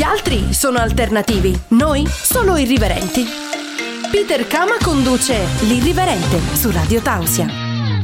Gli altri sono alternativi, noi solo irriverenti. Peter Kama conduce L'Irriverente su Radio Tausia.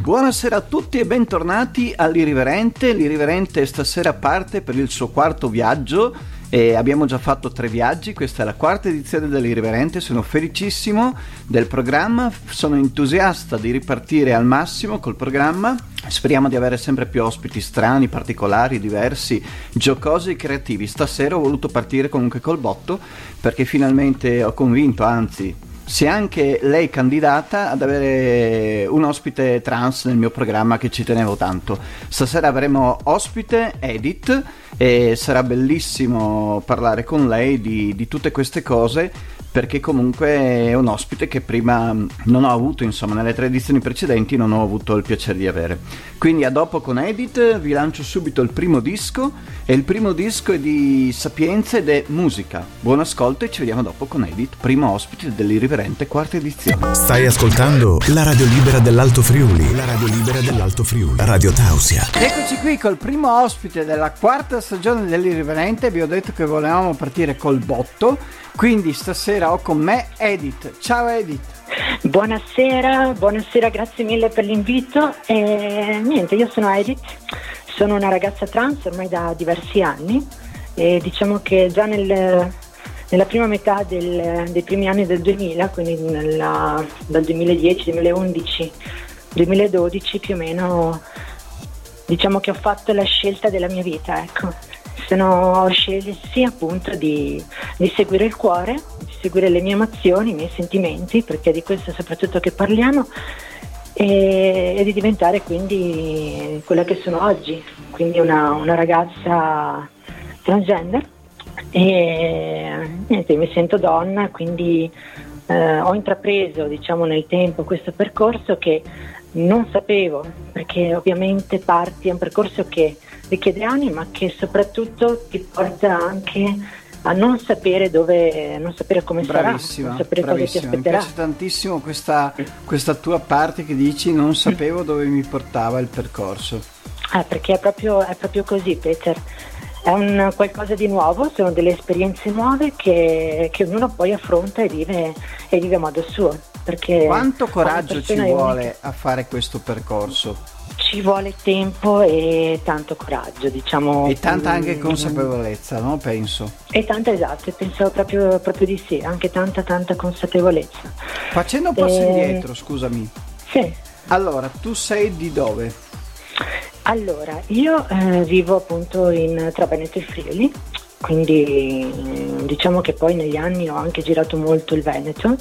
Buonasera a tutti e bentornati all'Irriverente. L'Irriverente stasera parte per il suo quarto viaggio e abbiamo già fatto tre viaggi, questa è la quarta edizione dell'Irriverente, sono felicissimo del programma, sono entusiasta di ripartire al massimo col programma, speriamo di avere sempre più ospiti strani, particolari, diversi, giocosi e creativi. Stasera ho voluto partire comunque col botto perché finalmente ho convinto, anzi è anche lei candidata ad avere un ospite trans nel mio programma che ci tenevo tanto. Stasera avremo ospite Edith e sarà bellissimo parlare con lei di, di tutte queste cose perché comunque è un ospite che prima non ho avuto, insomma, nelle tre edizioni precedenti non ho avuto il piacere di avere. Quindi a dopo con Edith vi lancio subito il primo disco e il primo disco è di Sapienza ed è musica. Buon ascolto e ci vediamo dopo con Edith, primo ospite dell'irriverente quarta edizione. Stai ascoltando la radio libera dell'Alto Friuli, la radio libera dell'Alto Friuli, Radio Tausia. Eccoci qui col primo ospite della quarta stagione dell'irriverente, vi ho detto che volevamo partire col botto quindi stasera ho con me Edith. Ciao Edith. Buonasera, buonasera, grazie mille per l'invito. E, niente, io sono Edith, sono una ragazza trans ormai da diversi anni e diciamo che già nel, nella prima metà del, dei primi anni del 2000, quindi nella, dal 2010, 2011, 2012 più o meno, diciamo che ho fatto la scelta della mia vita, ecco sono scelsi appunto di, di, seguire il cuore, di seguire le mie emozioni, i miei sentimenti, perché è di questo soprattutto che parliamo, e, e di diventare quindi quella che sono oggi, quindi una, una ragazza transgender. E niente, mi sento donna, quindi eh, ho intrapreso diciamo, nel tempo questo percorso che non sapevo, perché ovviamente parti, è un percorso che richiede anni, ma che soprattutto ti porta anche a non sapere dove, non sapere come bravissima, sarà, non sapere bravissima. cosa ti aspetterà. Mi piace tantissimo questa, questa, tua parte che dici non sapevo dove mi portava il percorso. Eh, perché è proprio, è proprio così, Peter. È un qualcosa di nuovo, sono delle esperienze nuove che, che ognuno poi affronta e vive, e vive a modo suo. Quanto coraggio ci vuole a fare questo percorso? Ci vuole tempo e tanto coraggio, diciamo. E tanta anche mm. consapevolezza, no? Penso. E tanta esatto, pensavo proprio, proprio, di sì, anche tanta tanta consapevolezza. Facendo un passo e... indietro, scusami. Sì. Allora, tu sei di dove? Allora, io eh, vivo appunto in, tra Veneto e Friuli, quindi diciamo che poi negli anni ho anche girato molto il Veneto,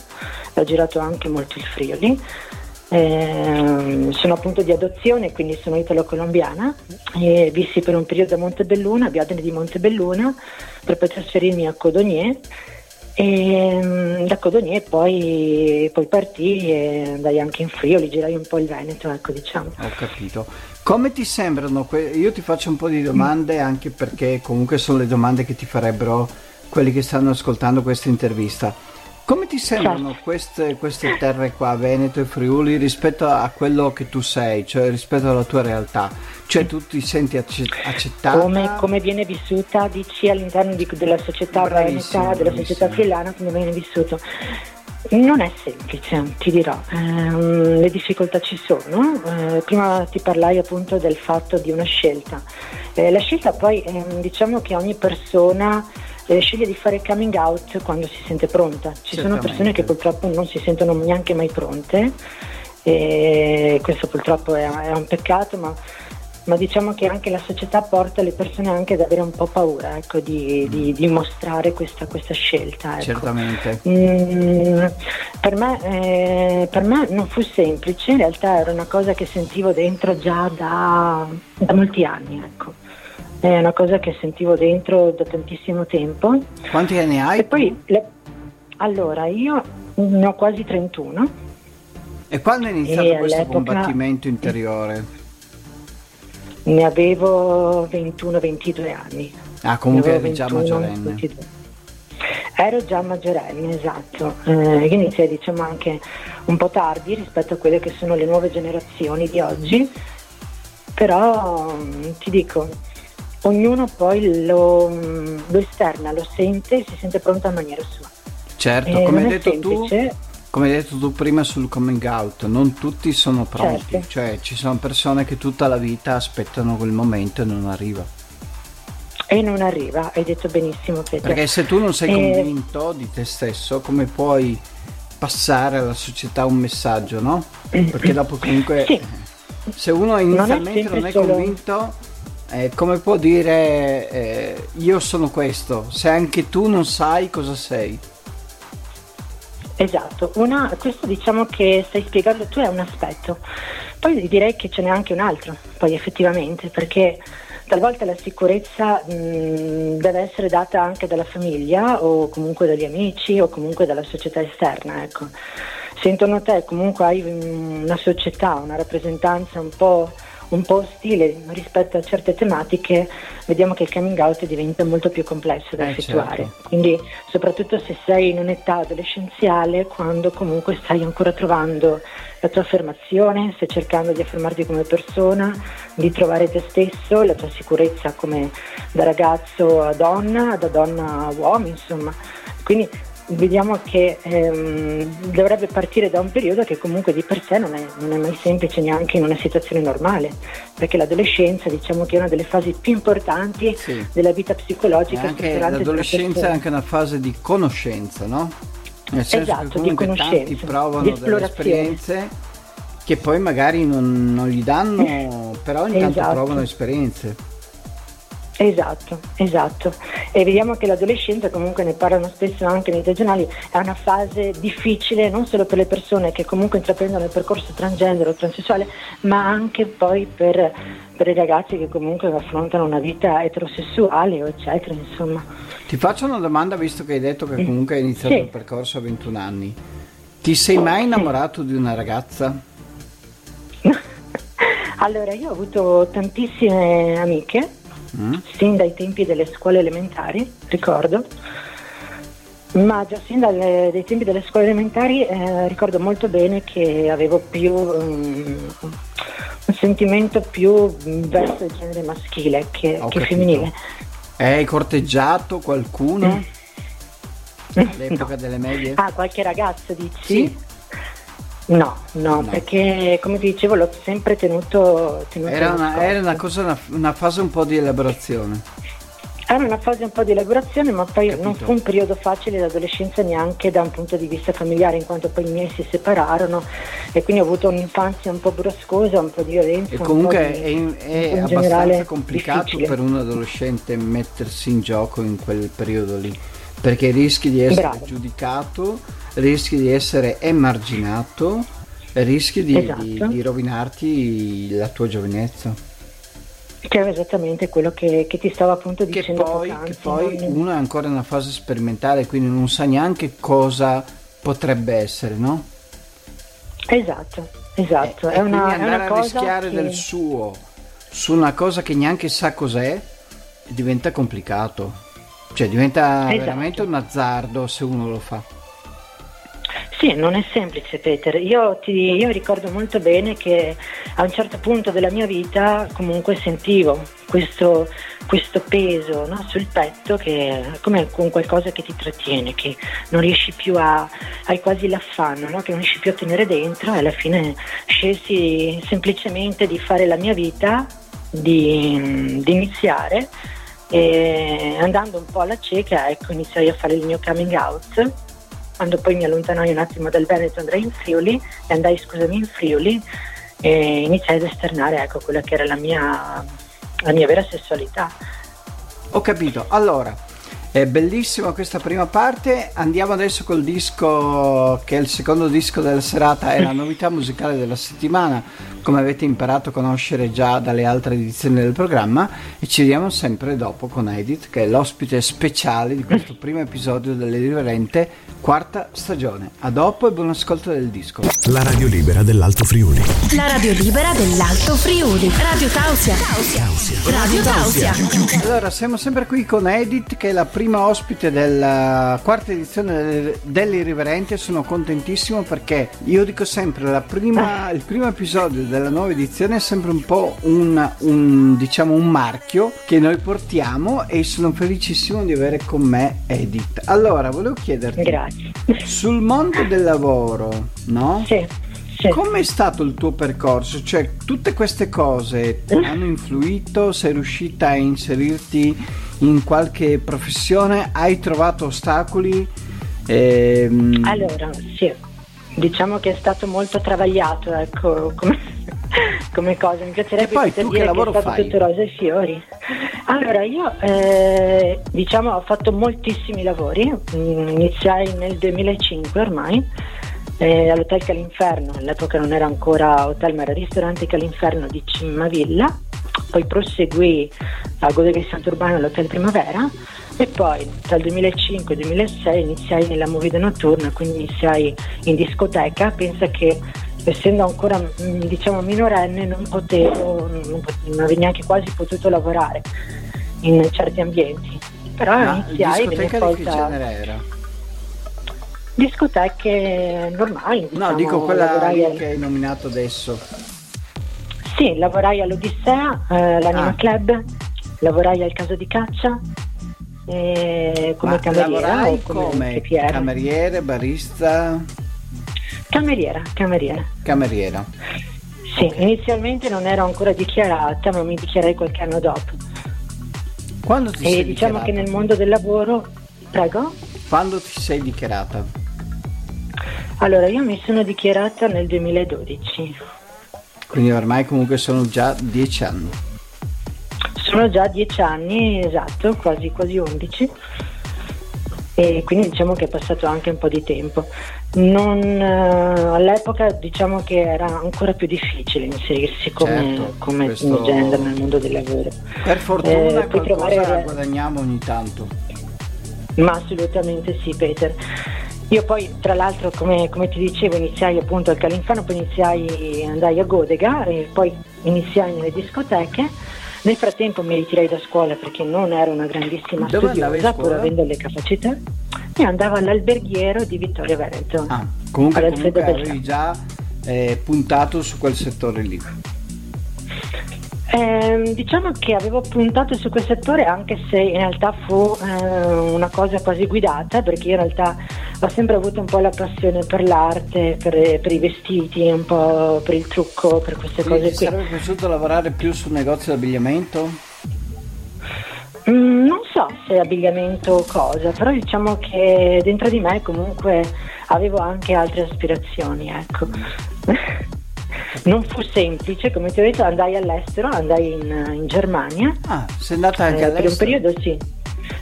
ho girato anche molto il Friuli. Eh, sono appunto di adozione, quindi sono italo-colombiana e vissi per un periodo a Montebelluna, a Biadene di Montebelluna, per poi trasferirmi a Codognier e mm, da Codognier poi, poi partì e andai anche in Friuli, girai un po' il Veneto, ecco diciamo. Ho capito. Come ti sembrano? Que- io ti faccio un po' di domande anche perché comunque sono le domande che ti farebbero quelli che stanno ascoltando questa intervista. Come ti sembrano certo. queste, queste, terre qua, Veneto e Friuli, rispetto a quello che tu sei, cioè rispetto alla tua realtà? Cioè tu ti senti accettata? Come, come viene vissuta, dici, all'interno di, della società veneta, della società friulana, come viene vissuto? Non è semplice, ti dirò, eh, le difficoltà ci sono. Eh, prima ti parlai appunto del fatto di una scelta. Eh, la scelta poi ehm, diciamo che ogni persona eh, sceglie di fare coming out quando si sente pronta. Ci sono persone che purtroppo non si sentono neanche mai pronte e questo purtroppo è, è un peccato, ma ma diciamo che anche la società porta le persone anche ad avere un po' paura ecco, di, di, di, mostrare questa, questa scelta. Ecco. Certamente. Mm, per, me, eh, per, me, non fu semplice, in realtà era una cosa che sentivo dentro già da, da molti anni. Ecco. È una cosa che sentivo dentro da tantissimo tempo. Quanti anni hai? E poi, le, allora, io ne ho quasi 31. E quando è iniziato e questo combattimento interiore? Ne avevo 21-22 anni. Ah, comunque eri già maggiorenne. 22. Ero già maggiorenne, esatto. Eh, iniziai diciamo anche un po' tardi rispetto a quelle che sono le nuove generazioni di oggi, però ti dico, ognuno poi lo, lo, esterna, lo sente e si sente pronto a maniera sua. Certo, eh, come hai detto tu come hai detto tu prima sul coming out, non tutti sono pronti, certo. cioè ci sono persone che tutta la vita aspettano quel momento e non arriva. E non arriva, hai detto benissimo Peter. Perché se tu non sei e... convinto di te stesso, come puoi passare alla società un messaggio, no? Perché dopo comunque sì. se uno inizialmente non è, non è solo... eh, come può dire eh, io sono questo, se anche tu non sai cosa sei? Esatto, Una, questo diciamo che stai spiegando tu è un aspetto, poi direi che ce n'è anche un altro, poi effettivamente, perché talvolta la sicurezza mh, deve essere data anche dalla famiglia o comunque dagli amici o comunque dalla società esterna. Ecco. Se intorno a te comunque hai una società, una rappresentanza un po' un po' ostile rispetto a certe tematiche, vediamo che il coming out diventa molto più complesso da eh, effettuare. Certo. Quindi soprattutto se sei in un'età adolescenziale, quando comunque stai ancora trovando la tua affermazione, stai cercando di affermarti come persona, di trovare te stesso, la tua sicurezza come da ragazzo a donna, da donna a uomo, insomma. Quindi vediamo che ehm, dovrebbe partire da un periodo che comunque di per sé non è, non è, mai semplice neanche in una situazione normale, perché l'adolescenza diciamo che è una delle fasi più importanti sì. della vita psicologica. Anche l'adolescenza è anche una fase di conoscenza, no? Nel senso esatto, che comunque tanti provano delle esperienze che poi magari non, non gli danno, però ogni tanto esatto. provano esperienze. Esatto, esatto. E vediamo che l'adolescenza, comunque ne parlano spesso anche nei regionali, è una fase difficile non solo per le persone che comunque intraprendono il percorso transgender o transessuale, ma anche poi per, per i ragazzi che comunque affrontano una vita eterosessuale o eccetera, insomma. Ti faccio una domanda visto che hai detto che comunque hai iniziato sì. il percorso a 21 anni. Ti sei mai innamorato di una ragazza? allora, io ho avuto tantissime amiche mm. sin dai tempi delle scuole elementari, ricordo. Ma già sin dai tempi delle scuole elementari eh, ricordo molto bene che avevo più um, un sentimento più verso il genere maschile che, che femminile. Hai corteggiato qualcuno? Mm. All'epoca no. delle medie? Ah, qualche ragazzo dici? Sì. No, no, no, perché come ti dicevo l'ho sempre tenuto, tenuto era, una, era una, cosa, una, una, fase un po' di elaborazione era una fase un po' di elaborazione ma poi Capito. non fu un periodo facile l'adolescenza neanche da un punto di vista familiare in quanto poi i miei si separarono e quindi ho avuto un'infanzia un po' bruscosa, un po' di violenza e comunque di, è, è abbastanza complicato difficile. per un adolescente mettersi in gioco in quel periodo lì perché rischi di essere Bravo. giudicato rischi di essere emarginato, rischi di, esatto. di, di rovinarti la tua giovinezza. Che è esattamente quello che, che ti stavo appunto dicendo. Che poi, che poi non... uno è ancora in una fase sperimentale, quindi non sa neanche cosa potrebbe essere, no? Esatto, esatto. E, è, una, andare è una a rischiare che... del suo su una cosa che neanche sa cos'è diventa complicato. Cioè diventa esatto. veramente un azzardo se uno lo fa. Sì, non è semplice Peter. Io, ti, io ricordo molto bene che a un certo punto della mia vita comunque sentivo questo, questo peso no, sul petto che è come con qualcosa che ti trattiene, che non riesci più a, hai quasi l'affanno, no, che non riesci più a tenere dentro e alla fine scelsi semplicemente di fare la mia vita, di, di iniziare e andando un po' alla cieca, ecco, iniziai a fare il mio coming out quando poi mi allontanai un attimo dal Veneto andai in Friuli e andai scusami in Friuli e iniziai ad esternare ecco quella che era la mia, la mia vera sessualità. Ho capito, allora è bellissima questa prima parte, andiamo adesso col disco che è il secondo disco della serata, è la novità musicale della settimana, come avete imparato a conoscere già dalle altre edizioni del programma e ci vediamo sempre dopo con Edith che è l'ospite speciale di questo primo episodio dell'Irriverente quarta stagione. A dopo e buon ascolto del disco. La radio libera dell'Alto Friuli. La radio libera dell'Alto Friuli. Radio Tausia. Tausia. Radio Tausia. Allora siamo sempre qui con Edith che è la prima prima ospite della quarta edizione dell'Irriverente, sono contentissimo perché io dico sempre prima, il primo episodio della nuova edizione è sempre un po' un, un, diciamo un marchio che noi portiamo e sono felicissimo di avere con me Edith. Allora, volevo chiederti Grazie. sul mondo del lavoro, no? Sì. Sì. Com'è stato il tuo percorso? Cioè, tutte queste cose hanno influito? Sei riuscita a inserirti in qualche professione? Hai trovato ostacoli? Ehm... Allora, sì, diciamo che è stato molto travagliato, ecco, come, come cosa. Mi piacerebbe poi dire che lavoro che è stato fai? tutto rose e fiori. Allora, io eh, diciamo ho fatto moltissimi lavori, mm, iniziai nel 2005 ormai eh, all'Hotel Calinferno, all'epoca non era ancora hotel ma era ristorante Calinferno di Cimavilla, poi proseguì a Godere di Sant'Urbano all'Hotel Primavera e poi dal 2005-2006 iniziai nella movida notturna, quindi iniziai in discoteca, pensa che essendo ancora mm, diciamo minorenne non potevo, non, non avevo neanche quasi potuto lavorare in certi ambienti. Però Ma iniziai discoteca di che genere era? Discoteche normali. Diciamo, no, dico quella al... che hai nominato adesso. Sì, lavorai all'Odissea, eh, l'Anima ah. Club, lavorai al Caso di Caccia eh, come Ma cameriera o come, come cameriere, barista? Cameriera, cameriera. Cameriera. Sì, okay. inizialmente non ero ancora dichiarata, ma mi dichiarai qualche anno dopo. Quando ti e sei diciamo dichiarata? che nel mondo del lavoro, prego? Quando ti sei dichiarata? Allora, io mi sono dichiarata nel 2012. Quindi ormai comunque sono già dieci anni. Sono già dieci anni, esatto, quasi, quasi 11. E quindi diciamo che è passato anche un po' di tempo. Non, eh, all'epoca diciamo che era ancora più difficile inserirsi come, certo, come questo... gender nel mondo del lavoro. Per fortuna eh, qualcosa trovare... guadagniamo ogni tanto. Ma assolutamente sì, Peter. Io poi, tra l'altro, come, come, ti dicevo, iniziai appunto al Calinfano, poi iniziai, andai a Godega e poi iniziai nelle discoteche. Nel frattempo mi ritirai da scuola perché non ero una grandissima Dove studiosa, pur avendo le capacità, e andavo all'alberghiero di Vittorio Veneto. Ah, comunque, comunque avevi già eh, puntato su quel settore lì. Eh, diciamo che avevo puntato su quel settore anche se in realtà fu eh, una cosa quasi guidata perché io in realtà ho sempre avuto un po' la passione per l'arte, per, per i vestiti, un po' per il trucco, per queste sì, cose qui. Ti sarebbe piaciuto lavorare più sul negozio di abbigliamento? Mm, non so se abbigliamento o cosa, però diciamo che dentro di me comunque avevo anche altre aspirazioni, ecco. non fu semplice, come ti ho detto, andai all'estero, andai in, in Germania. Ah, sei andata anche eh, all'estero? Per un periodo sì.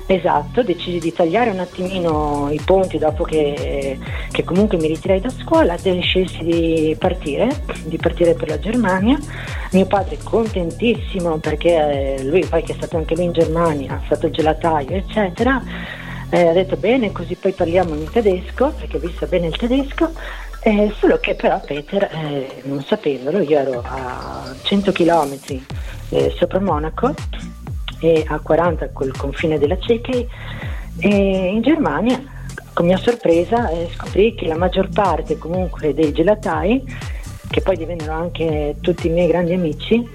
Esatto, decisi di tagliare un attimino i ponti dopo che, che comunque mi ritirai da scuola scelsi di partire, di partire per la Germania. Mio padre contentissimo perché eh, lui poi che è stato anche lui in Germania, fatto il gelataio eccetera, eh, ha detto bene così poi parliamo in tedesco perché lui sa bene il tedesco eh, solo che però Peter, eh, non sapendolo, io ero a 100 km eh, sopra Monaco e a 40 col confine della Ceca e in Germania, con mia sorpresa, eh, scoprì che la maggior parte comunque dei gelatai, che poi divennero anche tutti i miei grandi amici,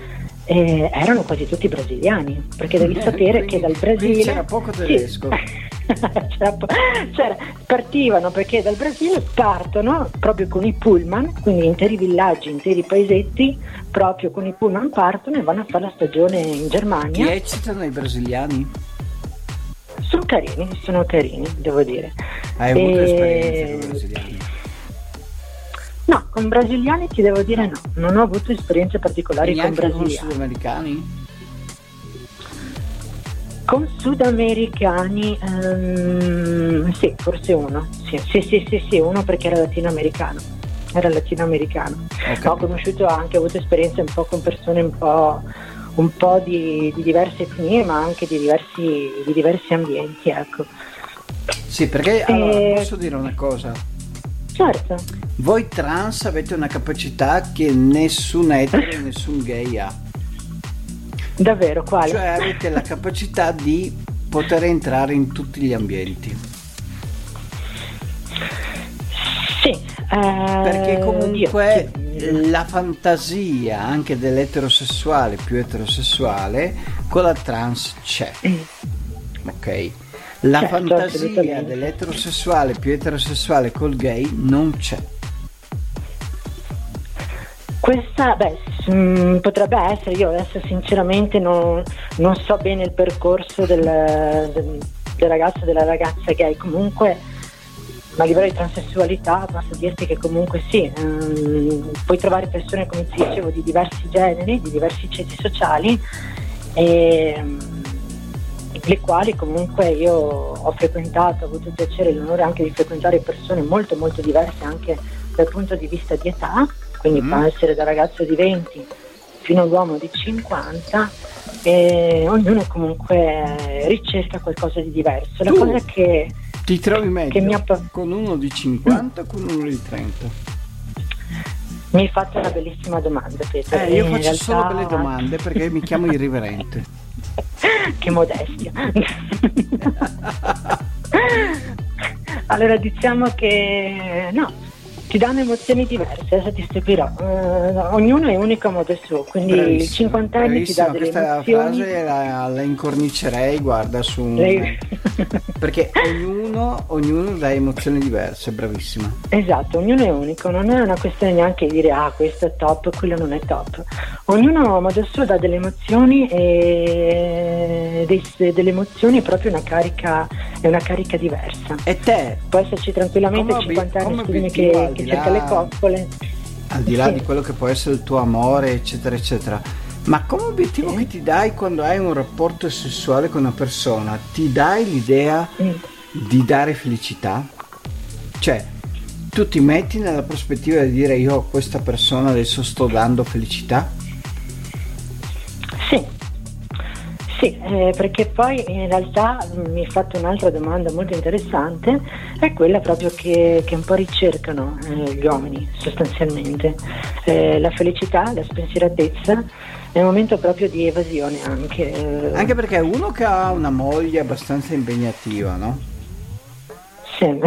eh, erano quasi tutti brasiliani, perché devi sapere che dal Brasile... C'era poco tedesco. Sì. c'era, c'era, partivano perché dal Brasile partono proprio con i pullman, quindi interi villaggi, interi paesetti, proprio con i pullman partono e vanno a fare la stagione in Germania. Ti eccitano i brasiliani? Sono carini, sono carini, devo dire. Hai avuto e... esperienze con i brasiliani? No, con brasiliani ti devo dire no, non ho avuto esperienze particolari con brasiliani. con sudamericani? Con sudamericani, um, sì, forse uno. Sì, sì, sì, sì, sì, uno perché era latinoamericano. Era latinoamericano. Okay. Ho conosciuto anche, ho avuto esperienze un po' con persone un po', un po di, di, diverse etnie, ma anche di diversi, di diversi ambienti, ecco. Sì, perché allora, posso dire una cosa? Certo. Voi trans avete una capacità che nessun etero nessun gay ha. Davvero, quale? Cioè avete la capacità di poter entrare in tutti gli ambienti. Sì, eh, Perché comunque io- la fantasia anche dell'eterosessuale più eterosessuale con la trans c'è. Ok? La Certo, fantasia dell'eterosessuale più eterosessuale col gay non c'è. Questa, beh, mm, potrebbe essere, io adesso sinceramente non, non so bene il percorso del, del, del ragazzo e della ragazza gay, comunque ma a livello di transessualità posso dirti che comunque sì, ehm, puoi trovare persone come ti dicevo di diversi generi, di diversi ceti sociali, e, ehm, le quali comunque io ho frequentato, ho avuto il piacere e l'onore anche di frequentare persone molto molto diverse anche dal punto di vista di età, quindi Mm. può essere da ragazzo di 20 fino all'uomo di 50 e ognuno comunque ricerca qualcosa di diverso. La Tu? cosa che Ti trovi meglio Che mi ha pa- con uno di 50 o con uno di 30? mi hai fatto una bellissima domanda, Pietro. Eh, io faccio realtà- solo belle domande perché mi chiamo irriverente. che modestia. allora diciamo che no, ti danno emozioni diverse, adesso ti stupirò. Eh, ognuno è unico a modo suo, quindi il Bravissima, cinquantenni ti dà delle Questa emozioni. frase la, la incornicerei, guarda, su un... Perché ognuno, ognuno dà emozioni diverse, bravissima. Esatto, ognuno è unico, non è una questione neanche di dire ah questo è top, quello non è top. Ognuno a modo suo dà delle emozioni e dei- delle emozioni è proprio una carica, è una carica diversa. E te, Può esserci tranquillamente Come obi- 50 anni scusami, che, che di cerca là- le coccole. al di là Sì. di quello che può essere il tuo amore, eccetera, eccetera, ma come obiettivo Sì. che ti dai quando hai un rapporto sessuale con una persona, ti dai l'idea Mm. di dare felicità? Cioè, tu ti metti nella prospettiva di dire io a questa persona adesso sto dando felicità? Sì eh, perché poi in realtà mi hai fatto un'altra domanda molto interessante, è quella proprio che, che un po' ricercano eh, gli uomini sostanzialmente. Eh, la felicità, la spensieratezza è un momento proprio di evasione anche. eh, Anche perché uno che ha una moglie abbastanza impegnativa, no? sì,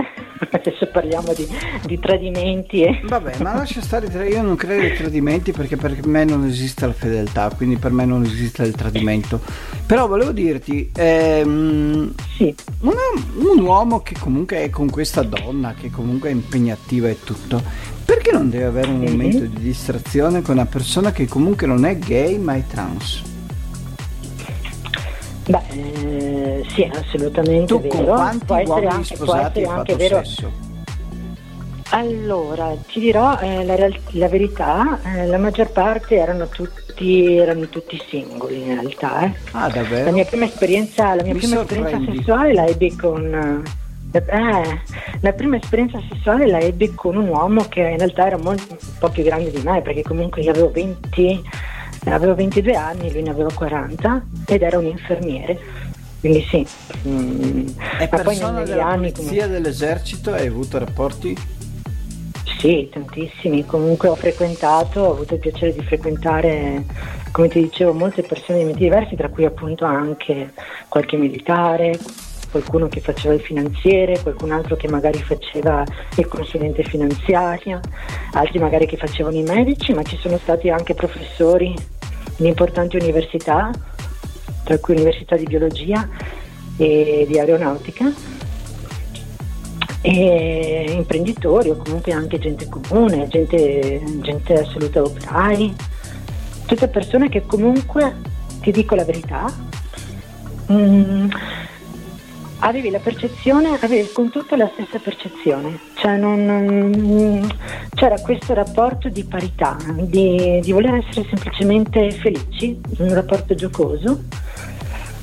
adesso parliamo di, di tradimenti e... Vabbè, ma lascia stare, io non credo ai tradimenti perché per me non esiste la fedeltà, quindi per me non esiste il tradimento. Però volevo dirti, ehm, Sì, un, un uomo che comunque è con questa donna, che comunque è impegnativa e tutto, perché non deve avere un Mhm. momento di distrazione con una persona che comunque non è gay ma è trans? beh, eh, sì, assolutamente Tu vero. con quanti può essere uomini anche, può sposati essere anche vero. sesso? Allora, ti dirò eh, la, la verità, eh, la maggior parte erano tutti, erano tutti singoli in realtà. eh. Ah, La davvero? mia prima esperienza, la mia Mi prima esperienza sessuale la ebbi con... eh, la prima esperienza sessuale la ebbi con un uomo che in realtà era molto, un po' più grande di me perché comunque io avevo 20, avevo 22 anni, lui ne aveva 40 ed era un infermiere. Quindi sì. mm, È ma poi negli anni polizia dell'esercito hai avuto rapporti? Sì, tantissimi. Comunque ho frequentato, ho avuto il piacere di frequentare, come ti dicevo, molte persone di meti diversi, tra cui appunto anche qualche militare, qualcuno che faceva il finanziere, qualcun altro che magari faceva il consulente finanziario, altri magari che facevano i medici, ma ci sono stati anche professori di importanti università, tra cui università di biologia e di aeronautica. E imprenditori o comunque anche gente comune, gente, gente assoluta operai, tutte persone che comunque, ti dico la verità, mm, avevi la percezione, avevi con tutto la stessa percezione, cioè non- c'era questo rapporto di parità, di, di voler essere semplicemente felici, un rapporto giocoso,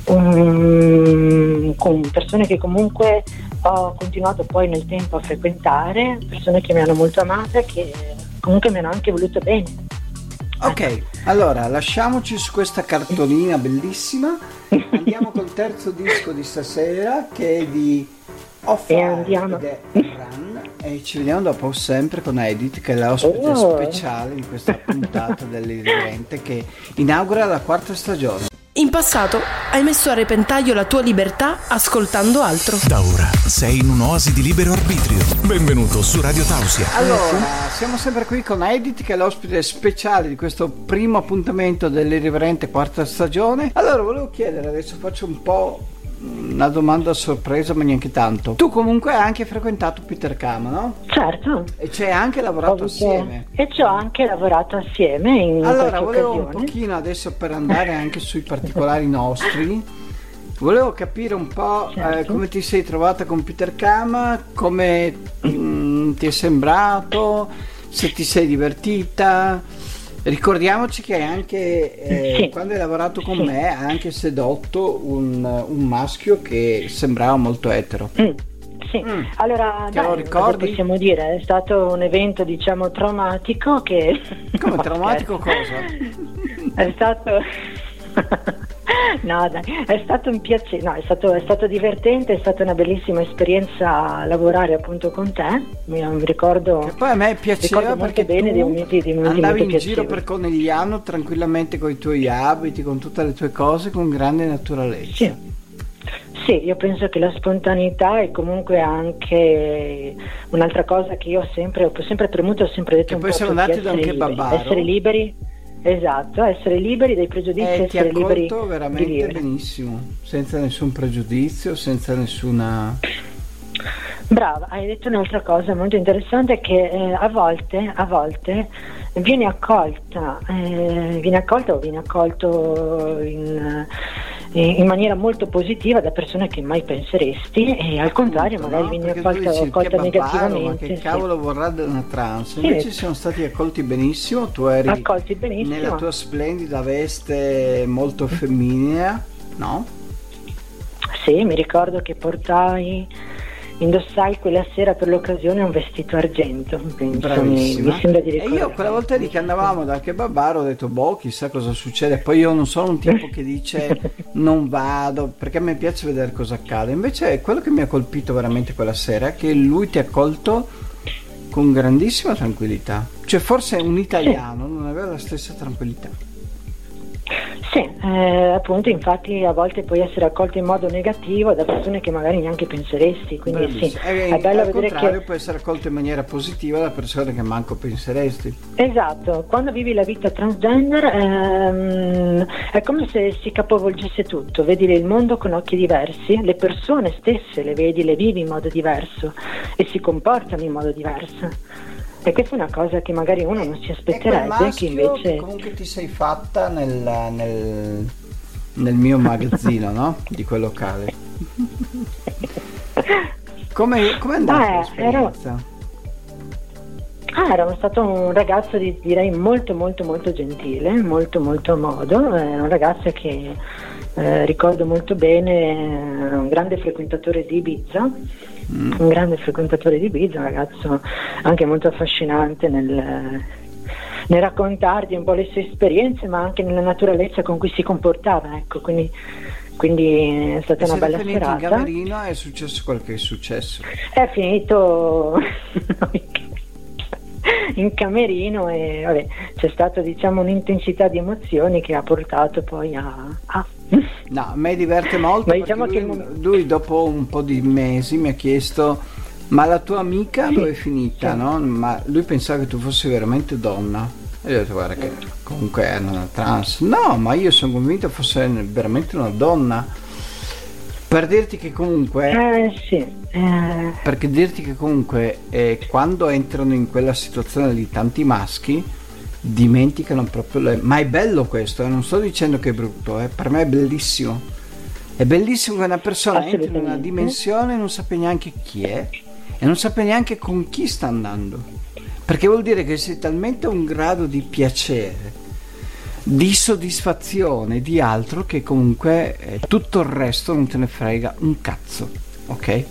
um, con persone che comunque ho continuato poi nel tempo a frequentare, persone che mi hanno molto amata, che comunque mi hanno anche voluto bene. Ok, allora lasciamoci su questa cartolina bellissima. Andiamo col terzo disco di stasera che è di Off E andiamo. ed Run e ci vediamo dopo sempre con Edith che è l'ospite Oh. speciale in questa puntata dell'Irriverente che inaugura la quarta stagione. In passato hai messo a repentaglio la tua libertà ascoltando altro. Da ora sei in un'oasi di libero arbitrio. Benvenuto su Radio Tausia. Allora, siamo sempre qui con Edith che è l'ospite speciale di questo primo appuntamento dell'irriverente quarta stagione. Allora, volevo chiedere, adesso faccio un po' una domanda a sorpresa, ma neanche tanto. Tu comunque hai anche frequentato Peter Kama, no? Certo. E ci hai anche lavorato assieme. E ci ho anche lavorato assieme in Allora, volevo un occasione. pochino adesso per andare anche sui particolari nostri. Volevo capire un po' Certo. eh, come ti sei trovata con Peter Kama, come mm, ti è sembrato, se ti sei divertita. Ricordiamoci che anche, eh, Sì. quando hai lavorato con Sì. me, hai anche sedotto un, un maschio che sembrava molto etero. Mm, Sì, Mm. allora Te lo dai, possiamo dire? È stato un evento diciamo traumatico che... Come No, traumatico cosa? È stato... no dai, è stato un piacere, no, è stato, è stato divertente, è stata una bellissima esperienza lavorare appunto con te, mi, mi ricordo... Che poi a me piaceva perché bene tu dei momenti- dei momenti andavi in giro per Conegliano tranquillamente con i tuoi abiti, con tutte le tue cose, con grande naturalezza. Sì. Sì, io penso che la spontaneità è comunque anche un'altra cosa che io ho sempre, ho sempre premuto, ho sempre detto Che un poi po' tutti, andati da liberi, essere liberi, esatto, essere liberi dai pregiudizi, E ha essere liberi accolto di veramente vivere. benissimo, senza nessun pregiudizio, senza nessuna... Brava, hai detto un'altra cosa molto interessante che eh, a volte, a volte viene accolta, eh, viene accolta o viene accolto in, eh, in maniera molto positiva da persone che mai penseresti e al contrario Appunto, magari no? viene accolta, negativamente. Ma che sì. cavolo vorrà della trans? Sì. Invece siamo stati accolti benissimo, tu eri Accolti benissimo. nella tua splendida veste molto femminea, no? Sì, mi ricordo che portai, indossai quella sera per l'occasione un vestito argento. penso, mi, sembra di e ricordare. io quella volta lì che andavamo dal kebabaro ho detto boh chissà cosa succede. Poi io non sono un tipo che dice non vado perché a me piace vedere cosa accade. Invece quello che mi ha colpito veramente quella sera è che lui ti ha accolto con grandissima tranquillità. Cioè forse un italiano non aveva la stessa tranquillità Sì, eh, appunto, infatti a volte puoi essere accolto in modo negativo da persone che magari neanche penseresti, quindi sì, Bravissimo. E è bello al vedere che... può essere accolto in maniera positiva da persone che manco penseresti Esatto, quando vivi la vita transgender ehm, è come se si capovolgesse tutto, vedi il mondo con occhi diversi, le persone stesse le vedi, le vivi in modo diverso e si comportano in modo diverso. E questa è una cosa che magari uno non si aspetterebbe, che invece... che comunque ti sei fatta nel, nel, nel mio magazzino, no? Di quel locale. Come è andata l'esperienza? Ah, era stato un ragazzo di- direi molto molto molto gentile, molto molto modo, era un ragazzo che eh, ricordo molto bene, era un grande frequentatore di Ibiza, un grande frequentatore di Ibiza, un ragazzo anche molto affascinante nel, nel raccontarti un po' le sue esperienze, ma anche nella naturalezza con cui si comportava, ecco, quindi, quindi è stata E una bella finiti in serata. camerino è successo quel che è successo. È finito in camerino e vabbè, c'è stata diciamo un'intensità di emozioni che ha portato poi a... a- No, a me diverte molto Ma diciamo lui, che lui dopo un po' di mesi mi ha chiesto ma la tua amica dove è finita, sì. no? Ma lui pensava che tu fossi veramente donna. E io ho detto guarda che comunque è una trans. No, ma io sono convinto fosse veramente una donna. Per dirti che comunque Eh sì, eh, perché dirti che comunque eh, quando entrano in quella situazione di tanti maschi dimenticano proprio le... ma è bello questo eh, non sto dicendo che è brutto eh, per me è bellissimo. È bellissimo che una persona entri in una dimensione e non sappia neanche chi è e non sappia neanche con chi sta andando. Perché vuol dire che sei talmente a un grado di piacere di soddisfazione di altro che comunque eh, tutto il resto non te ne frega un cazzo ok?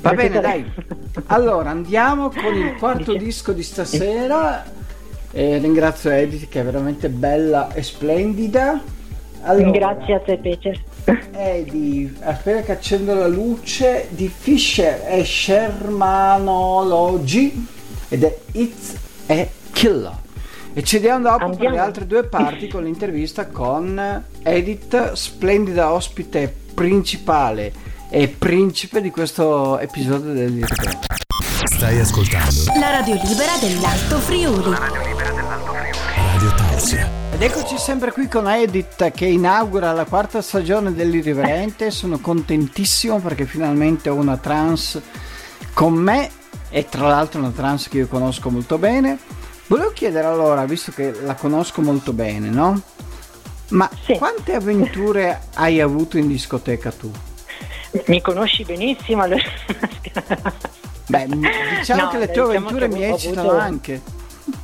Va bene, dai. Allora andiamo con il quarto disco di stasera. Eh, ringrazio Edith che è veramente bella e splendida. Allora, grazie a te Peter. Di. Aspetta che accendo la luce. Di Fisher e Shermanology ed è It's a Killer. E ci diamo dopo Andiamo. per le altre due parti con l'intervista con Edith, splendida ospite principale e principe di questo episodio dell'Irriverente. Stai ascoltando La radio libera dell'Alto Friuli. Radio Tausia. Ed eccoci sempre qui con Edith che inaugura la quarta stagione dell'Irriverente. Sono contentissimo perché finalmente ho una trans con me e tra l'altro una trans che io conosco molto bene. Volevo chiedere allora, visto che la conosco molto bene, no? Ma Sì. quante avventure hai avuto in discoteca tu? Mi conosci benissimo, allora... Beh, diciamo No, che le tue diciamo avventure mi eccitano avuto- anche.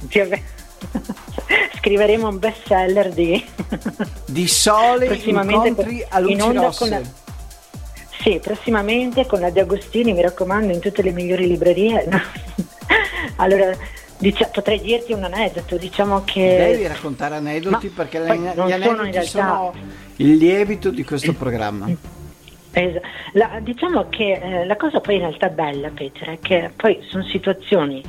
Scriveremo un best seller di... Di sole incontri con- a luci in onda rosse. con la- Sì, prossimamente con la De Agostini, mi raccomando, in tutte le migliori librerie. Allora, dicia- potrei dirti un aneddoto, diciamo che... Devi raccontare aneddoti Ma perché gli sono aneddoti in realtà- sono il lievito di questo programma. La- diciamo che eh, la cosa poi in realtà bella, Peter, è che poi sono situazioni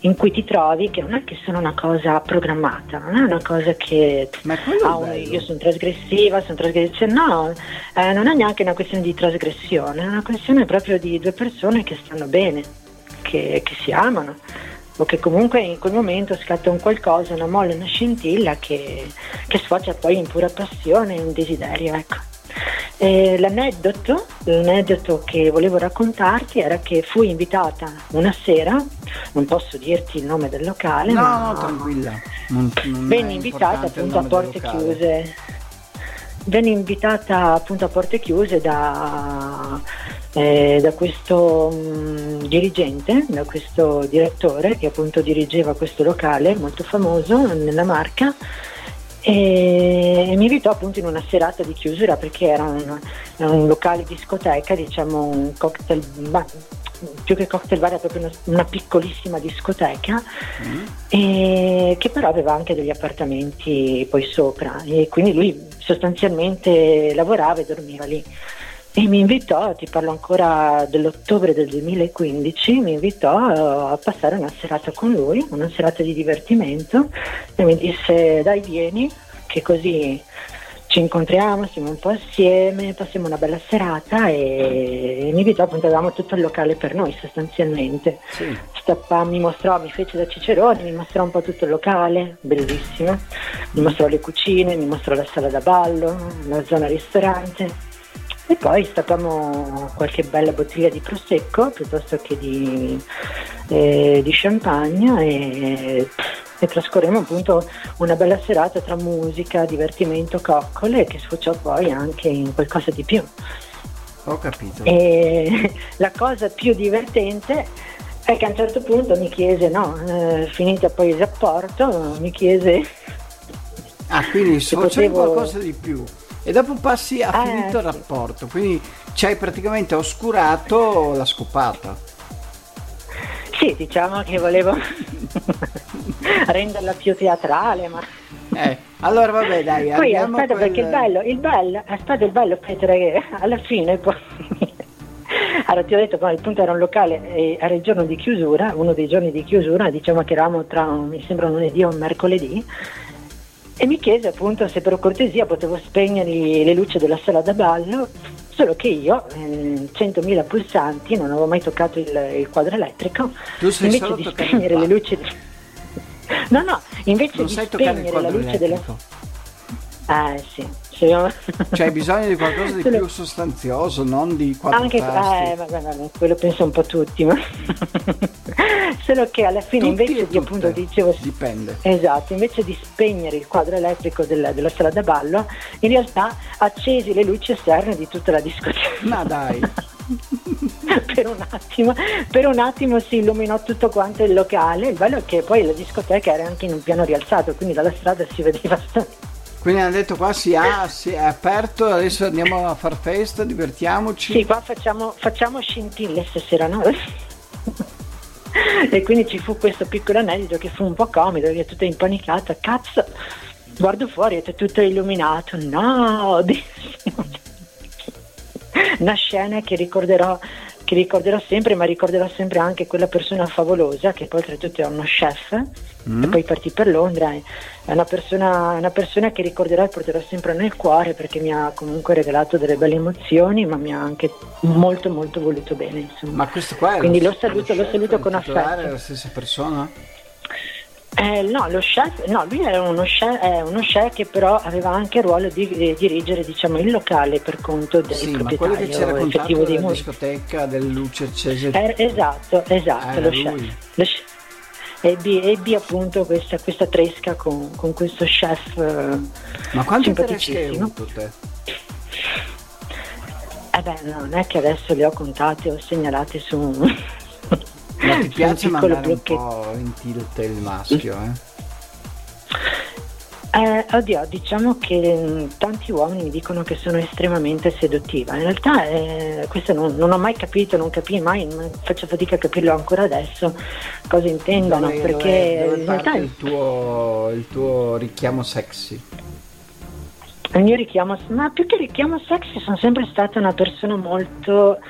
in cui ti trovi che non è che sono una cosa programmata, non è una cosa che ah, un- io sono trasgressiva, sono trasgressiva, no, eh, non è neanche una questione di trasgressione, è una questione proprio di due persone che stanno bene, che, che si amano o che comunque in quel momento scatta un qualcosa, una molla, una scintilla che, che sfocia poi in pura passione e un desiderio, ecco. E l'aneddoto, l'aneddoto che volevo raccontarti era che fui invitata una sera, non posso dirti il nome del locale, No, ma tranquilla. Non, non venne invitata appunto a porte chiuse. Venne invitata appunto a porte chiuse da, eh, da questo mm, dirigente, da questo direttore che appunto dirigeva questo locale molto famoso nella Marca e mi invitò appunto in una serata di chiusura perché era un, un locale discoteca, diciamo un cocktail bar, più che cocktail bar era proprio una, una piccolissima discoteca e che però aveva anche degli appartamenti poi sopra e quindi lui sostanzialmente lavorava e dormiva lì. E mi invitò, ti parlo ancora dell'ottobre del 2015, mi invitò eh, a passare una serata con lui, una serata di divertimento e mi disse dai vieni che così ci incontriamo, siamo un po' assieme, passiamo una bella serata e mi invitò appunto, avevamo tutto il locale per noi sostanzialmente. Sì. Stappa- mi mostrò, mi fece da Cicerone, mi mostrò un po' tutto il locale, bellissimo, mi mostrò le cucine, mi mostrò la sala da ballo, la zona ristorante e poi stappammo qualche bella bottiglia di prosecco piuttosto che di, eh, di champagne e, e trascorremmo appunto una bella serata tra musica, divertimento, coccole che sfociò poi anche in qualcosa di più. Ho capito. E la cosa più divertente è che a un certo punto mi chiese, no, eh, finito poi il rapporto, mi chiese Ah, quindi c'è potevo- qualcosa di più. E dopo passi a Eh, finito il rapporto, quindi ci hai praticamente oscurato la scopata. sì, diciamo che volevo renderla più teatrale, ma Eh, allora vabbè dai, poi aspetta quel- perché il bello, il bello, aspetta il bello Petra che alla fine poi allora ti ho detto poi il punto era un locale e era il giorno di chiusura, uno dei giorni di chiusura, diciamo che eravamo tra mi sembra un lunedì o un mercoledì e mi chiese appunto se per cortesia potevo spegnere le luci della sala da ballo, solo che io, eh, 100.000 pulsanti, non avevo mai toccato il, il quadro elettrico, invece di spegnere le luci... No, no, invece Non di spegnere la luce della... elettrico. Eh sì, sì, io- Cioè hai bisogno di qualcosa di più sostanzioso, non di quattro Anche eh, vabbè, vabbè, quello penso un po' tutti, ma solo che alla fine Tutti invece di appunto dicevo Dipende. Esatto, invece di spegnere il quadro elettrico della, della sala da ballo, in realtà accesi le luci esterne di tutta la discoteca. Ma dai. per un attimo, per un attimo si illuminò tutto quanto il locale. Il bello è che poi la discoteca era anche in un piano rialzato, quindi dalla strada si vedeva Quindi hanno detto qua si, ha, si è aperto, adesso andiamo a far festa, divertiamoci. Sì, qua facciamo, facciamo scintille stasera, no? e quindi ci fu questo piccolo aneddoto che fu un po' comico, io tutta impanicata, cazzo, guardo fuori, è tutto illuminato, no, una scena che ricorderò che ricorderò sempre, ma ricorderò sempre anche quella persona favolosa che poi oltretutto è uno chef mm. e poi partì per Londra. È una persona, una persona che ricorderò e porterò sempre nel cuore perché mi ha comunque regalato delle belle emozioni, ma mi ha anche molto molto voluto bene. Insomma. Ma questo qua è Quindi lo, lo saluto, lo saluto con affetto. È la stessa persona? Eh, no, lo chef, no, lui era uno chef, eh, uno chef, che però aveva anche il ruolo di, di dirigere diciamo, il locale per conto del sì, proprietario ma quello che ci era effettivo della dei discoteca delle luci accese eh, esatto, esatto, lo chef. lo chef. Ebbi, ebbi, appunto questa, questa tresca con, con, questo chef eh, ma quante tresche hai avuto te? Eh beh, non è che adesso le ho contate o segnalate su ma ti piace mandare un po' in tilt il maschio, eh? Eh, oddio, diciamo che mm, tanti uomini mi dicono che sono estremamente seduttiva. In realtà eh, questo non, non, ho mai capito, non capii mai, faccio fatica a capirlo ancora adesso cosa intendano. Dove, perché dove, dove in realtà il tuo, il tuo richiamo sexy. Il mio richiamo, ma più che richiamo sexy sono sempre stata una persona molto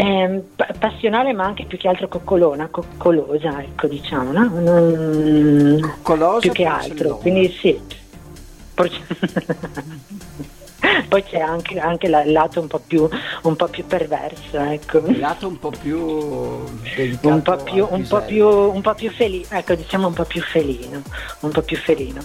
eh, passionale ma anche più che altro coccolona, coccolosa, ecco diciamo, no? Non, Coccolosa più che altro, quindi sì. Poi c'è anche, anche il lato un po' più, un po più perverso, ecco. Il lato un po' più. Un po' più, un po più, un po' più felino, ecco diciamo un po' più felino, un po' più felino.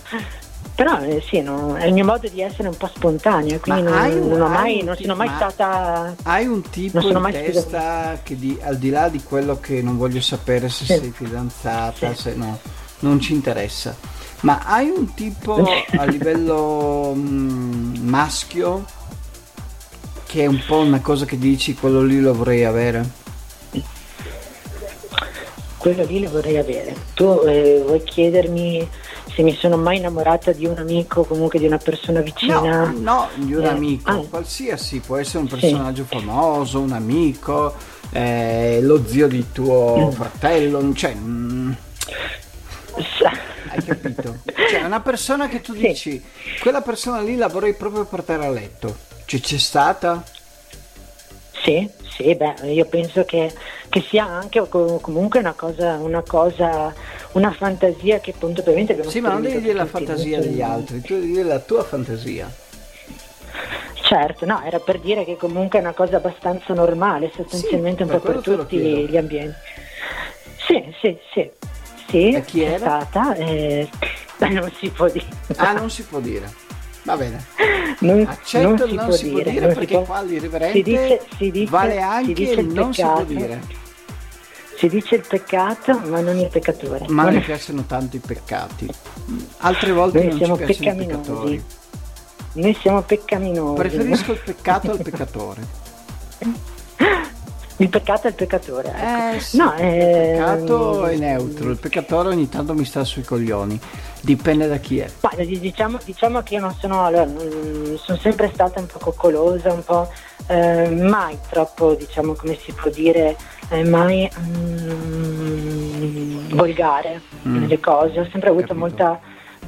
Però eh, sì, no, è il mio modo di essere un po' spontaneo, quindi non, un, non, mai, non sono mai stata... Hai un tipo in testa che di, al di là di quello che non voglio sapere se sì. sei fidanzata, sì. se no, non ci interessa, ma hai un tipo a livello mh, mm, maschio che è un po' una cosa che dici, quello lì lo vorrei avere? Quello lì lo vorrei avere. Tu eh, vuoi chiedermi se mi sono mai innamorata di un amico, comunque di una persona vicina. No, no di un eh, amico, ah. qualsiasi, può essere un personaggio sì. famoso, un amico, eh, lo zio di tuo mm. fratello, cioè... Mm, hai capito? Cioè, una persona che tu sì. dici, quella persona lì la vorrei proprio portare a letto. Cioè, c'è stata? Sì, sì, beh, io penso che, che sia anche comunque una cosa, una cosa una fantasia che appunto ovviamente abbiamo Sì, ma non devi dire la fantasia degli altri, tu devi dire la tua fantasia. Certo, no, era per dire che comunque è una cosa abbastanza normale, sostanzialmente sì, un po' per tutti gli ambienti. Sì, sì, sì. Sì, e chi è stata, eh, non si può dire. Ah, non si può dire. Va bene. Non, Accetto non si, non può, si dire, può dire perché può... qua l'irriverente si dice, si dice, vale anche il non si può dire. Si dice il peccato, ma non il peccatore. Ma mi piacciono tanto i peccati. Altre volte Noi non siamo ci piacciono i peccatori. Noi siamo peccaminosi. Preferisco il peccato al peccatore. Il peccato è il peccatore. Ecco. Eh, sì, no, eh... Il peccato è neutro, il peccatore ogni tanto mi sta sui coglioni. Dipende da chi è. Ma, diciamo, diciamo, che io non sono. Allora, sono sempre stata un po' coccolosa, un po' eh, mai troppo, diciamo, come si può dire, eh, mai mm, volgare mm. nelle cose. Ho sempre avuto molta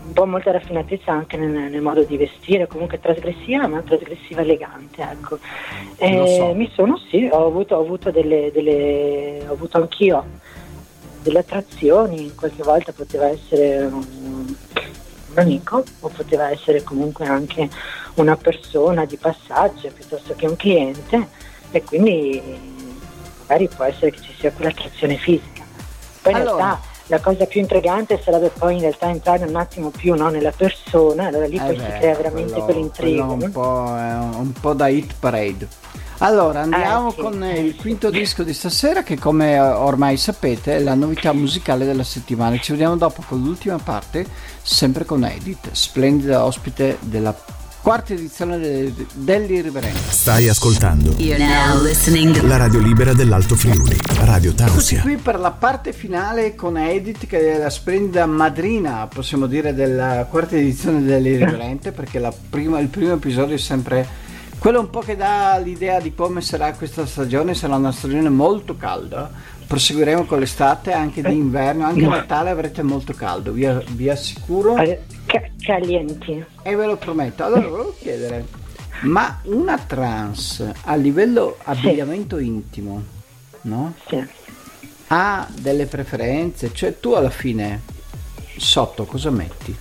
un po' molta raffinatezza anche nel, nel, modo di vestire, comunque trasgressiva, ma trasgressiva elegante. Ecco. E so. Mi sono, sì, ho avuto, ho avuto, delle, delle, ho avuto anch'io delle attrazioni, qualche volta poteva essere un, un amico o poteva essere comunque anche una persona di passaggio piuttosto che un cliente e quindi magari può essere che ci sia quell'attrazione fisica. Poi allora. in realtà la cosa più intrigante sarebbe poi in realtà entrare un attimo più no, nella persona, allora lì eh poi beh, si crea veramente quello, quell'intrigo. Quello un, po', un, po' da hit parade. Allora andiamo eh, sì, con eh, il quinto disco di stasera che come ormai sapete è la novità musicale della settimana. Ci vediamo dopo con l'ultima parte, sempre con Edith, splendida ospite della quarta edizione de- dell'Irriverente. Stai ascoltando la radio libera dell'Alto Friuli, Radio Tausia. qui per la parte finale con Edith che è la splendida madrina, possiamo dire, della quarta edizione dell'Irriverente perché prima, il primo episodio è sempre quello un po' che dà l'idea di come sarà questa stagione, sarà una stagione molto calda. Proseguiremo con l'estate, anche d'inverno, anche a Natale avrete molto caldo, vi, vi assicuro. Ca- calienti. E ve lo prometto. Allora volevo chiedere, Ma una trans a livello abbigliamento intimo, no? Sì. Ha delle preferenze, cioè tu alla fine sotto cosa metti?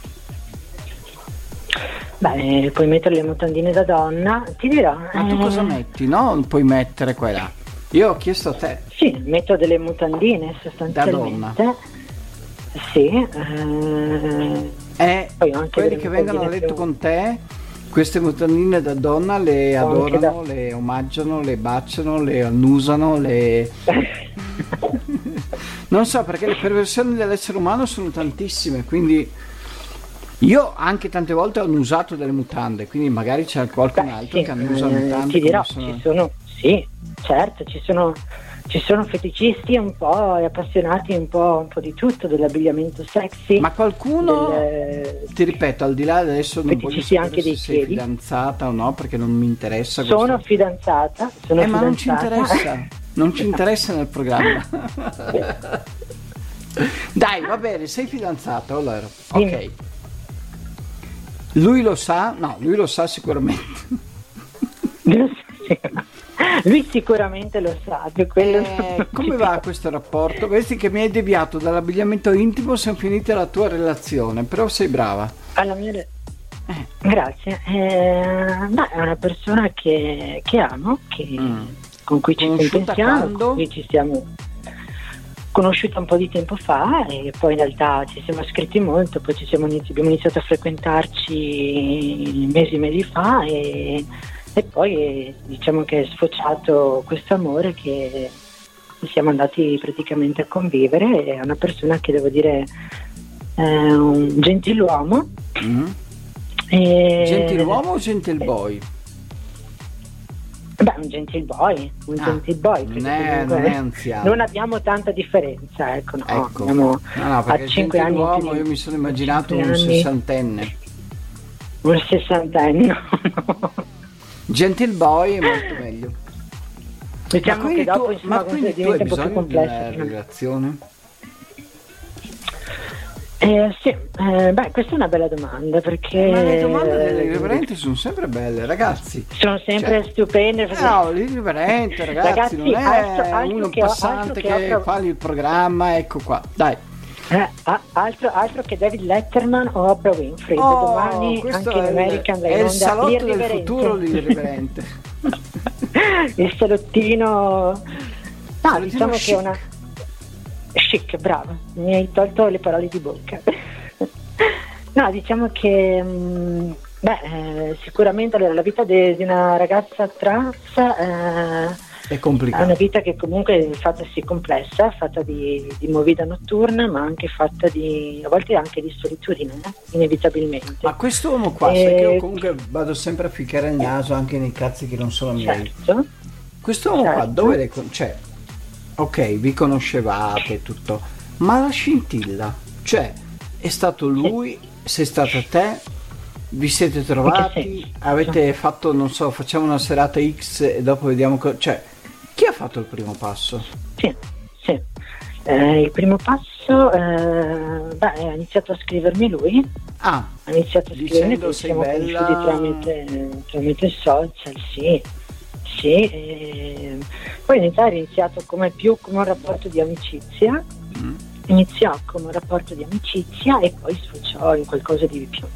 Beh, puoi mettere le mutandine da donna, ti dirò. Ma tu eh, cosa metti? No, puoi mettere qua e là. Io ho chiesto a te, Sì, metto delle mutandine da sostanzialmente. donna. Sì. eh, E Poi ho anche quelli che vengono a letto più- con te, queste mutandine da donna le anche adorano, da- le omaggiano, le baciano, le annusano, le... Non so perché le perversioni dell'essere umano sono tantissime, quindi io anche tante volte ho annusato delle mutande, quindi magari c'è qualcun Beh, altro sì, che annusa eh, mutande. ti dirò, sono- ci sono, sì, certo, ci sono, ci sono feticisti un po' e appassionati un po', un po' di tutto, dell'abbigliamento sexy. Ma qualcuno, del- ti ripeto, al di là adesso non voglio sapere anche se dei sei piedi. fidanzata o no, perché non mi interessa sono questo. fidanzata, sono Eh, ma non ci fidanzata. interessa, non ci interessa nel programma. Dai, va bene, sei fidanzato allora. Ok. Lui lo sa? No, lui lo sa sicuramente. Lui sicuramente lo sa, quello Eh, come va questo rapporto? Vedi che mi hai deviato dall'abbigliamento intimo, siamo finiti la tua relazione, però sei brava. Alla mia... Grazie. Eh, beh, è una persona che, che amo, che- Mm. con cui ci Conosciuta quando? con cui ci siamo conosciuti un po' di tempo fa e poi in realtà ci siamo scritti molto, poi ci siamo inizi- abbiamo iniziato a frequentarci mesi e mesi fa e, e poi diciamo che è sfociato questo amore che siamo andati praticamente a convivere, è una persona che devo dire è un gentiluomo. Mm. E... Gentiluomo o gentilboy? Beh, un gentil boy, un Ah, gentil boy. non è- non è anziano. non abbiamo tanta differenza, ecco, no. Ecco. Abbiamo No, no, perché a 5 anni di- io mi sono immaginato un sessantenne. un sessantenne. no. Gentil boy è molto meglio. Diciamo quindi che dopo tu, insomma ma quindi tu diventa hai un po' più bisogno di complesso. una relazione? Eh, sì, eh, beh, questa è una bella domanda perché Ma le domande delle irriverenti sono sempre belle, ragazzi. sono sempre Cioè, stupende. perché- No, l'irriverente, ragazzi, Ragazzi, non è altro- altro uno che ho- passante altro che ho che prov- fa il programma, ecco qua. Dai. Eh, ah, altro, altro che David Letterman o Oprah Winfrey. Oh, domani anche in è il- American va è in il salotto del futuro l'irriverente. il salottino no Salottino diciamo che chic. è una chic brava mi hai tolto le parole di bocca no diciamo che mm, beh eh, sicuramente allora, la vita de- di una ragazza trans eh, È è complicato. una vita che comunque è fatta sì complessa, fatta di, di movida notturna, ma anche fatta di a volte anche di solitudine, eh, inevitabilmente. Ma quest'uomo qua, sai che Eh, io comunque vado sempre a ficcare il naso anche nei cazzi che non sono miei. certo. Quest'uomo qua, Certo. dove le con- cioè, ok, vi conoscevate e tutto, ma la scintilla, cioè, è stato lui, sei stata te, vi siete trovati, avete fatto, non so, facciamo una serata X e dopo vediamo, co- cioè, chi ha fatto il primo passo? Sì, sì. Eh, il primo passo, eh, beh, ha iniziato a scrivermi lui, Ah, ha iniziato a scrivermi, "Sei siamo bella". tramite, tramite social, sì, sì. e poi in realtà è iniziato come più come un rapporto di amicizia, Mm. iniziò come un rapporto di amicizia e poi sfociò in qualcosa di più.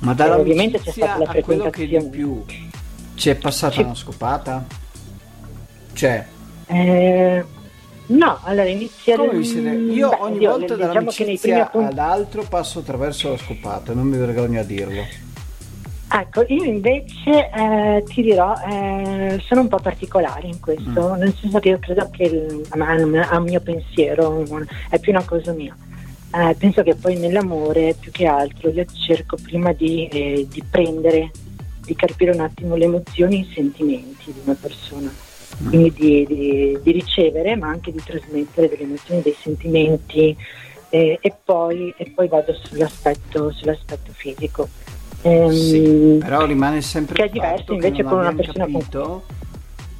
ma Eh, ovviamente c'è dall'amicizia stata la quello che di frequentazione. più c'è passata Sì. una scopata? Cioè, Eh, no, allora inizia come vi siete? Io Beh, ogni volta diciamo dall'amicizia appunti- ad altro passo attraverso la scopata, non mi vergogno a dirlo. Ecco, io invece eh, ti dirò, eh, sono un po' particolare in questo, Mm. nel senso che io credo che il- a, a mio pensiero è più una cosa mia. Eh, penso che poi nell'amore, più che altro, io cerco prima di, eh, di prendere, di capire un attimo le emozioni e i sentimenti di una persona. Quindi di, di- di ricevere, ma anche di trasmettere delle emozioni, dei sentimenti, eh, e, poi, e poi vado sull'aspetto, sull'aspetto fisico. Ehm, Sì, però rimane sempre che è diverso invece con una persona con- capito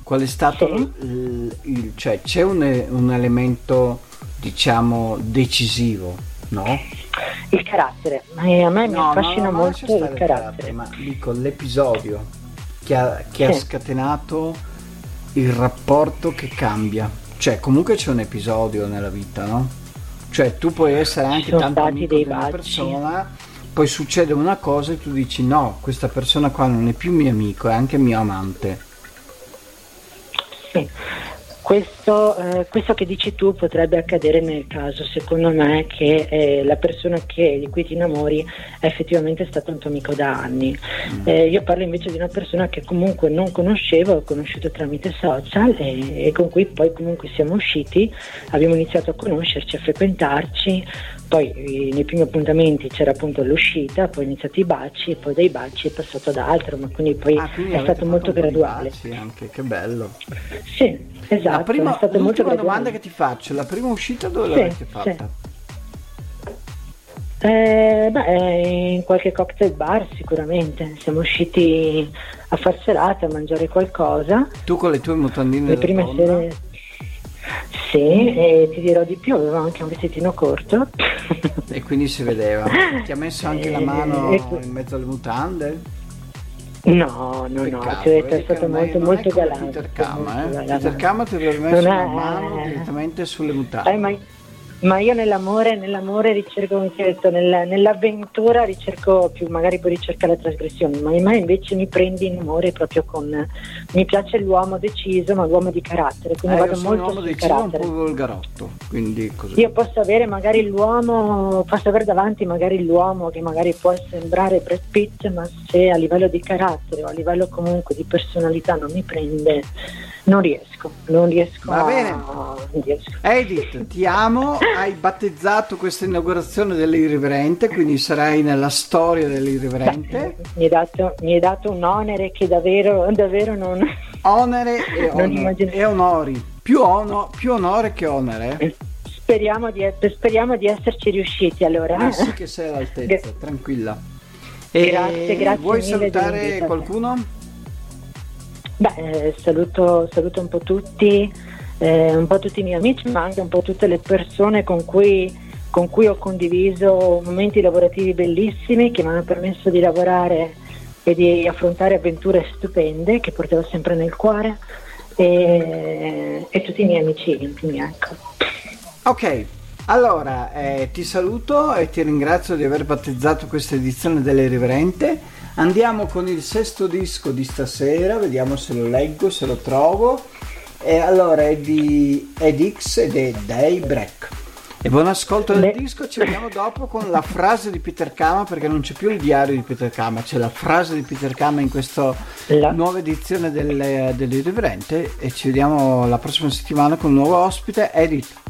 qual è stato Sì. il, il- cioè c'è un, un elemento diciamo decisivo, no? Il carattere, ma eh, a me mi No, affascina no, molto il carattere. ma dico l'episodio. che ha, che ha scatenato il rapporto che cambia. Cioè, comunque c'è un episodio nella vita, no? Cioè, tu puoi essere anche tanto amico di una persona, poi succede una cosa e tu dici no, questa persona qua non è più mio amico, è anche mio amante. Sì. Questo, eh, questo, che dici tu potrebbe accadere nel caso, secondo me, che eh, la persona che, di cui ti innamori è effettivamente stato un tuo amico da anni. Mm. Eh, io parlo invece di una persona che comunque non conoscevo, ho conosciuto tramite social e, e con cui poi comunque siamo usciti, abbiamo iniziato a conoscerci, a frequentarci, poi eh, nei primi appuntamenti c'era appunto l'uscita, poi iniziati i baci, poi dai baci è passato ad altro, ma quindi poi ah, quindi è stato molto graduale. Baci anche, che bello. Sì, esatto. La prima, è stato molto graduale. domanda che ti faccio, la prima uscita dove sì, l'avete fatta? Sì. Eh, beh, in qualche cocktail bar sicuramente, siamo usciti a far serata, a mangiare qualcosa. Tu con le tue mutandine? Le prime sere sì, e ti dirò di più, avevo anche un vestitino corto. E quindi si vedeva. Ti ha messo anche la mano in mezzo alle mutande? No, no, Peccato, no, detto è stato molto molto galante. Peter Kama, eh? Peter Kama ti aveva messo la mano direttamente sulle mutande. Eh, ma ma io nell'amore, nell'amore ricerco, come ti ho detto, nel, nell'avventura ricerco più, magari poi ricerca la trasgressione, ma in me invece mi prendi in amore proprio con, mi piace l'uomo deciso, ma l'uomo di carattere, quindi eh, vado molto l'uomo deciso carattere. un po' volgarotto, quindi così. Io posso avere magari l'uomo, posso avere davanti magari l'uomo che magari può sembrare Brad Pitt, ma se a livello di carattere o a livello comunque di personalità non mi prende non riesco, non riesco. Va bene. Non riesco. Edith, ti amo, hai battezzato questa inaugurazione dell'Irriverente, quindi sarai nella storia dell'Irriverente. Beh, mi, hai dato, mi hai dato un onere che davvero, davvero non... Onere e, onore, e onori, più, ono, più onore che onere. Speriamo di, speriamo di esserci riusciti allora. Ah sì che sei all'altezza, tranquilla. E grazie, grazie. Vuoi salutare qualcuno? Beh, eh, saluto, saluto, un po' tutti, eh, un po' tutti i miei amici, ma anche un po' tutte le persone con cui, con cui ho condiviso momenti lavorativi bellissimi che mi hanno permesso di lavorare e di affrontare avventure stupende che portavo sempre nel cuore e, e tutti i miei amici intimi. Ecco. Ok, allora eh, ti saluto e ti ringrazio di aver battezzato questa edizione dell'Irriverente. Andiamo con il sesto disco di stasera, vediamo se lo leggo, se lo trovo. E allora è di Ed X ed è Daybreak. E buon ascolto del disco, ci vediamo dopo con la frase di Peter Kama perché non c'è più il diario di Peter Kama, c'è la frase di Peter Kama in questa la... nuova edizione del, dell'Irriverente e ci vediamo la prossima settimana con un nuovo ospite, Edith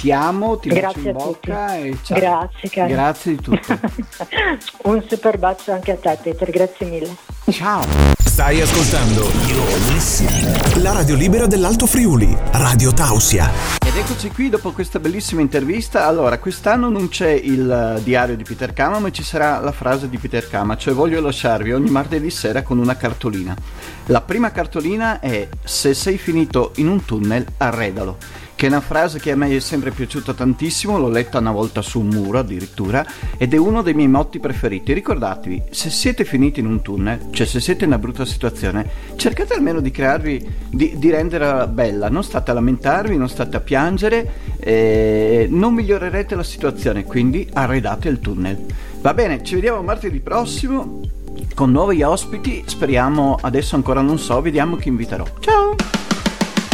ti amo, ti Grazie bacio in bocca e ciao. Grazie, caro. Grazie di tutto. Un super bacio anche a te, Peter, grazie mille. Ciao. Stai ascoltando la radio libera dell'Alto Friuli, Radio Tausia. Ed eccoci qui dopo questa bellissima intervista. Allora, quest'anno non c'è il diario di Peter Kama, ma ci sarà la frase di Peter Kama, cioè voglio lasciarvi ogni martedì sera con una cartolina. La prima cartolina è se sei finito in un tunnel, arredalo che è una frase che a me è sempre piaciuta tantissimo, l'ho letta una volta su un muro addirittura, ed è uno dei miei motti preferiti. Ricordatevi, se siete finiti in un tunnel, cioè se siete in una brutta situazione, cercate almeno di crearvi, di, di renderla bella, non state a lamentarvi, non state a piangere, eh, non migliorerete la situazione, quindi arredate il tunnel. Va bene, ci vediamo martedì prossimo con nuovi ospiti, speriamo, adesso ancora non so, vediamo chi inviterò. Ciao!